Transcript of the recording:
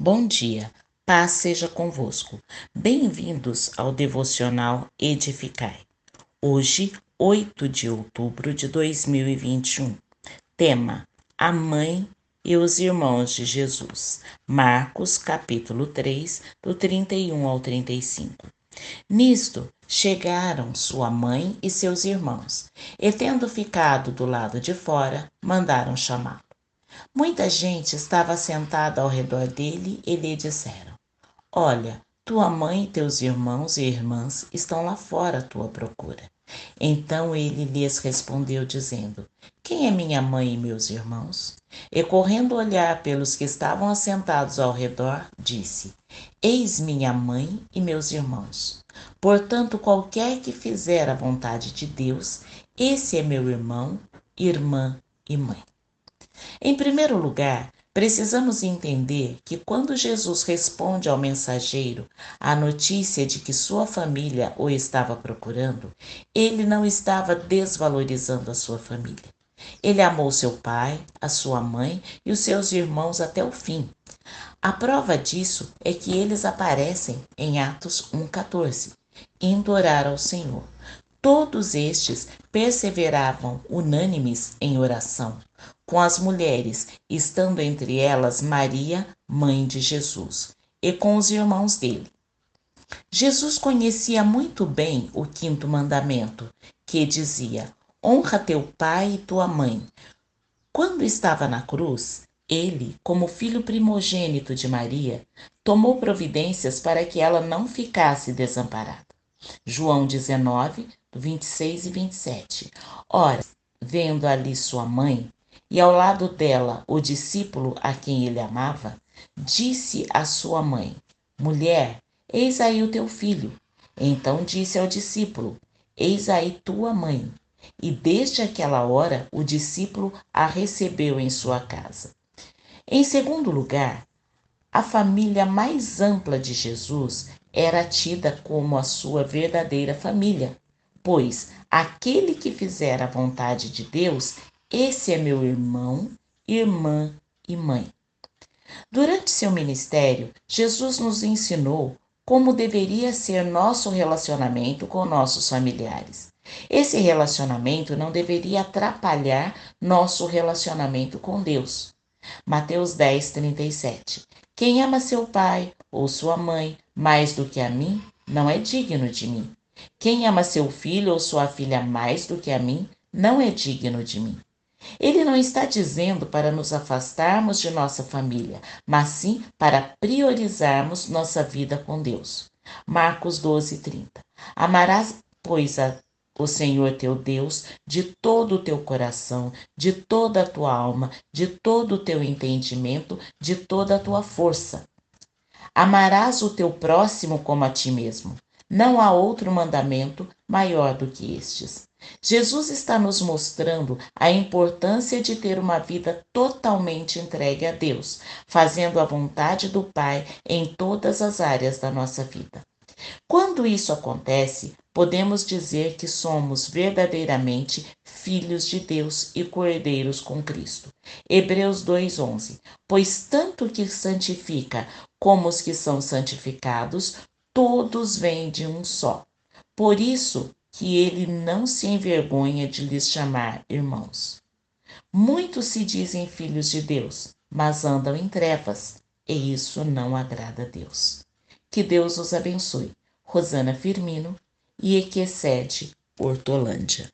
Bom dia, paz seja convosco. Bem-vindos ao devocional Edificai. Hoje, 8 de outubro de 2021. Tema: A mãe e os irmãos de Jesus. Marcos, capítulo 3, do 31 ao 35. Nisto, chegaram sua mãe e seus irmãos, e tendo ficado do lado de fora, mandaram chamá-lo. Muita gente estava sentada ao redor dele e lhe disseram: Olha, tua mãe e teus irmãos e irmãs estão lá fora à tua procura. Então ele lhes respondeu, dizendo: Quem é minha mãe e meus irmãos? E correndo olhar pelos que estavam assentados ao redor, disse: Eis minha mãe e meus irmãos. Portanto, qualquer que fizer a vontade de Deus, esse é meu irmão, irmã e mãe. Em primeiro lugar, precisamos entender que quando Jesus responde ao mensageiro a notícia de que sua família o estava procurando, ele não estava desvalorizando a sua família. Ele amou seu pai, a sua mãe e os seus irmãos até o fim. A prova disso é que eles aparecem em Atos 1,14, indo orar ao Senhor. Todos estes perseveravam unânimes em oração, com as mulheres, estando entre elas Maria, mãe de Jesus, e com os irmãos dele. Jesus conhecia muito bem o quinto mandamento, que dizia: Honra teu pai e tua mãe. Quando estava na cruz, ele, como filho primogênito de Maria, tomou providências para que ela não ficasse desamparada. João 19, 26 e 27. Ora, vendo ali sua mãe, e ao lado dela o discípulo a quem ele amava, disse à sua mãe: Mulher, eis aí o teu filho. Então disse ao discípulo: Eis aí tua mãe. E desde aquela hora o discípulo a recebeu em sua casa. Em segundo lugar, a família mais ampla de Jesus era tida como a sua verdadeira família, pois aquele que fizer a vontade de Deus esse é meu irmão, irmã e mãe. Durante seu ministério, Jesus nos ensinou como deveria ser nosso relacionamento com nossos familiares. Esse relacionamento não deveria atrapalhar nosso relacionamento com Deus. Mateus 10, 37. Quem ama seu pai ou sua mãe mais do que a mim, não é digno de mim. Quem ama seu filho ou sua filha mais do que a mim, não é digno de mim. Ele não está dizendo para nos afastarmos de nossa família, mas sim para priorizarmos nossa vida com Deus. Marcos 12, 30. Amarás, pois, a, o Senhor teu Deus de todo o teu coração, de toda a tua alma, de todo o teu entendimento, de toda a tua força. Amarás o teu próximo como a ti mesmo. Não há outro mandamento maior do que estes. Jesus está nos mostrando a importância de ter uma vida totalmente entregue a Deus, fazendo a vontade do Pai em todas as áreas da nossa vida. Quando isso acontece, podemos dizer que somos verdadeiramente filhos de Deus e cordeiros com Cristo. Hebreus 2:11. Pois tanto que santifica como os que são santificados, todos vêm de um só. Por isso que ele não se envergonha de lhes chamar irmãos. Muitos se dizem filhos de Deus, mas andam em trevas, e isso não agrada a Deus. Que Deus os abençoe. Rosana Firmino e Equecede Hortolândia.